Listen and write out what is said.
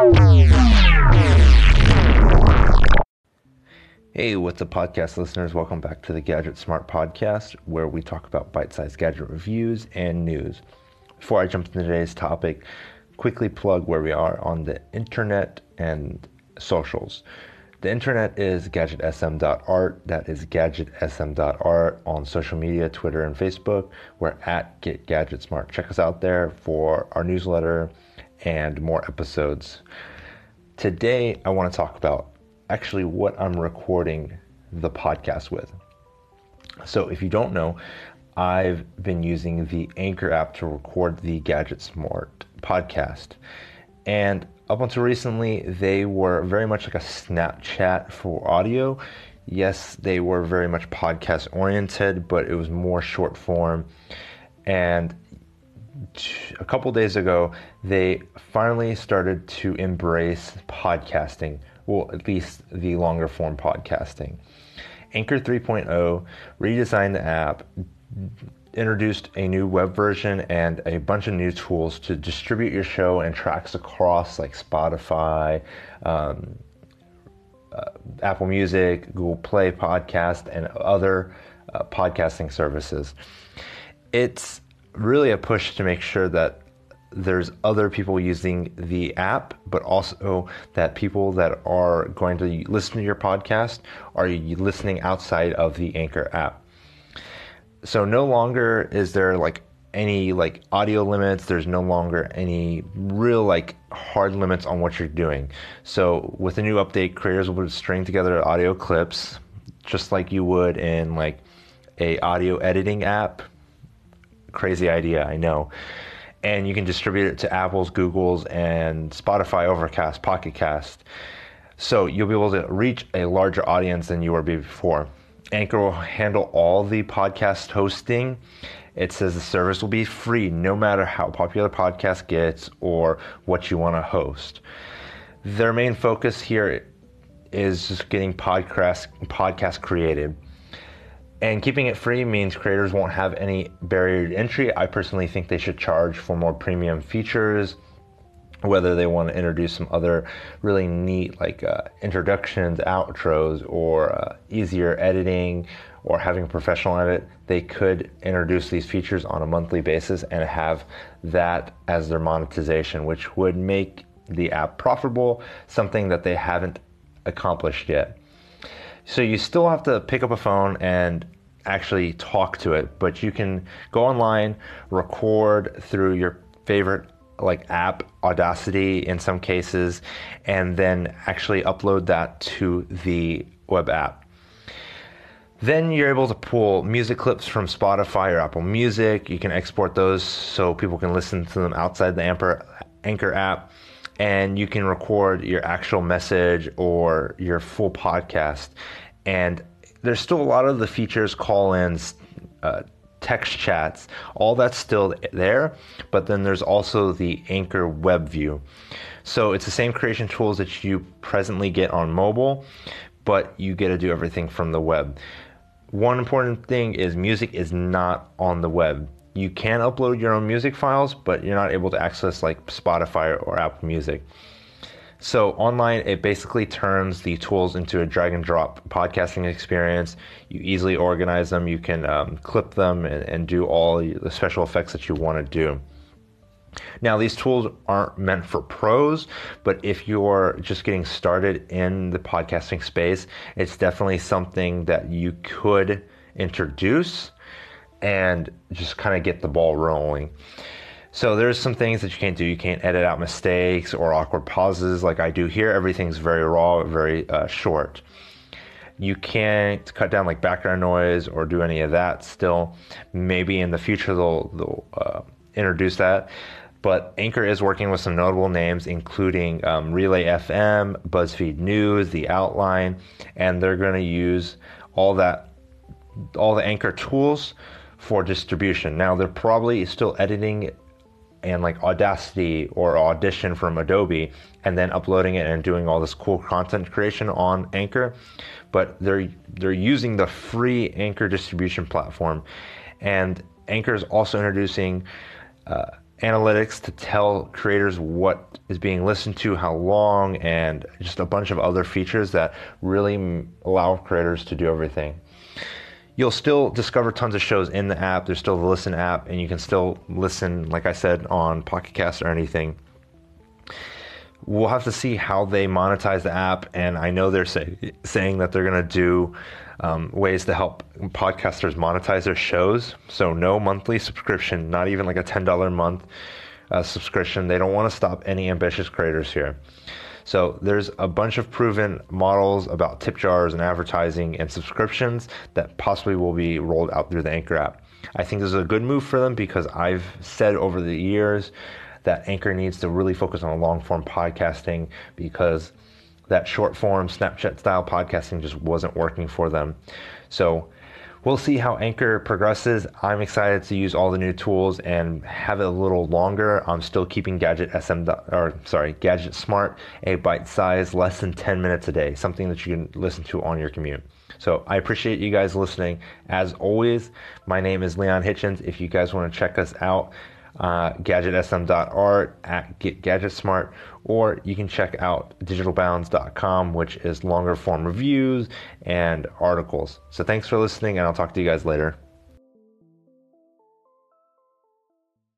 Hey, what's the podcast listeners? Welcome back to the Gadget Smart Podcast, where we talk about bite sized gadget reviews and news. Before I jump into today's topic, quickly plug where we are on the internet and socials. The internet is gadgetsm.art. That is gadgetsm.art on social media, Twitter and Facebook. We're at Get Gadget Smart. Check us out there for our newsletter and more episodes. Today, I want to talk about actually what I'm recording the podcast with. So, if you don't know, I've been using the Anchor app to record the Gadget Smart podcast. And up until recently, they were very much like a Snapchat for audio. Yes, they were very much podcast oriented, but it was more short form. And a couple days ago, they finally started to embrace podcasting, well, at least the longer form podcasting. Anchor 3.0 redesigned the app, introduced a new web version and a bunch of new tools to distribute your show and tracks across like Spotify, um, uh, Apple Music, Google Play Podcast, and other uh, podcasting services. It's really a push to make sure that there's other people using the app, but also that people that are going to listen to your podcast are listening outside of the Anchor app. So no longer is there like any like audio limits. There's no longer any real like hard limits on what you're doing. So with the new update, creators will string together audio clips just like you would in like a audio editing app. Crazy idea, I know and you can distribute it to Apple's, Google's, and Spotify, Overcast, Pocket Cast. So you'll be able to reach a larger audience than you were before. Anchor will handle all the podcast hosting. It says the service will be free no matter how popular podcast gets or what you want to host. Their main focus here is just getting podcast podcast created. And keeping it free means creators won't have any barrier to entry. I personally think they should charge for more premium features, whether they want to introduce some other really neat like uh, introductions, outros, or uh, easier editing, or having a professional edit. They could introduce these features on a monthly basis and have that as their monetization, which would make the app profitable, something that they haven't accomplished yet. So you still have to pick up a phone and actually talk to it, but you can go online, record through your favorite like app, Audacity in some cases, and then actually upload that to the web app. Then you're able to pull music clips from Spotify or Apple Music. You can export those so people can listen to them outside the Anchor app and you can record your actual message or your full podcast. And there's still a lot of the features, call ins, uh, text chats, all that's still there, but then there's also the Anchor web view. So it's the same creation tools that you presently get on mobile, but you get to do everything from the web. One important thing is music is not on the web you can upload your own music files, but you're not able to access like Spotify or Apple Music. So online, it basically turns the tools into a drag and drop podcasting experience. You easily organize them. You can um, clip them and, and do all the special effects that you want to do. Now, these tools aren't meant for pros, but if you're just getting started in the podcasting space, it's definitely something that you could introduce and just kind of get the ball rolling. So there's some things that you can't do. You can't edit out mistakes or awkward pauses like I do here. Everything's very raw, very uh, short. You can't cut down like background noise or do any of that. Still, maybe in the future they'll they'll uh, introduce that. But Anchor is working with some notable names, including um, Relay FM, BuzzFeed News, The Outline, and they're going to use all that, all the Anchor tools for distribution. Now they're probably still editing and like Audacity or Audition from Adobe and then uploading it and doing all this cool content creation on Anchor, but they're they're using the free Anchor distribution platform, and Anchor is also introducing uh, analytics to tell creators what is being listened to, how long, and just a bunch of other features that really allow creators to do everything. You'll still discover tons of shows in the app. There's still the Listen app, and you can still listen, like I said, on Pocket Cast or anything. We'll have to see how they monetize the app, and I know they're say, saying that they're going to do um, ways to help podcasters monetize their shows. So, no monthly subscription, not even like a $10 a month uh, subscription. They don't want to stop any ambitious creators here. So, there's a bunch of proven models about tip jars and advertising and subscriptions that possibly will be rolled out through the Anchor app. I think this is a good move for them because I've said over the years that Anchor needs to really focus on long form podcasting because that short form Snapchat style podcasting just wasn't working for them. So we'll see how Anchor progresses. I'm excited to use all the new tools and have it a little longer. I'm still keeping Gadget SM or sorry, Gadget Smart a bite size, less than 10 minutes a day, something that you can listen to on your commute. So I appreciate you guys listening. As always, my name is Leon Hitchens. If you guys want to check us out, uh, gadgetsm.art at Get Smart, or you can check out digitalbounds.com, which is longer form reviews and articles. So thanks for listening, and I'll talk to you guys later.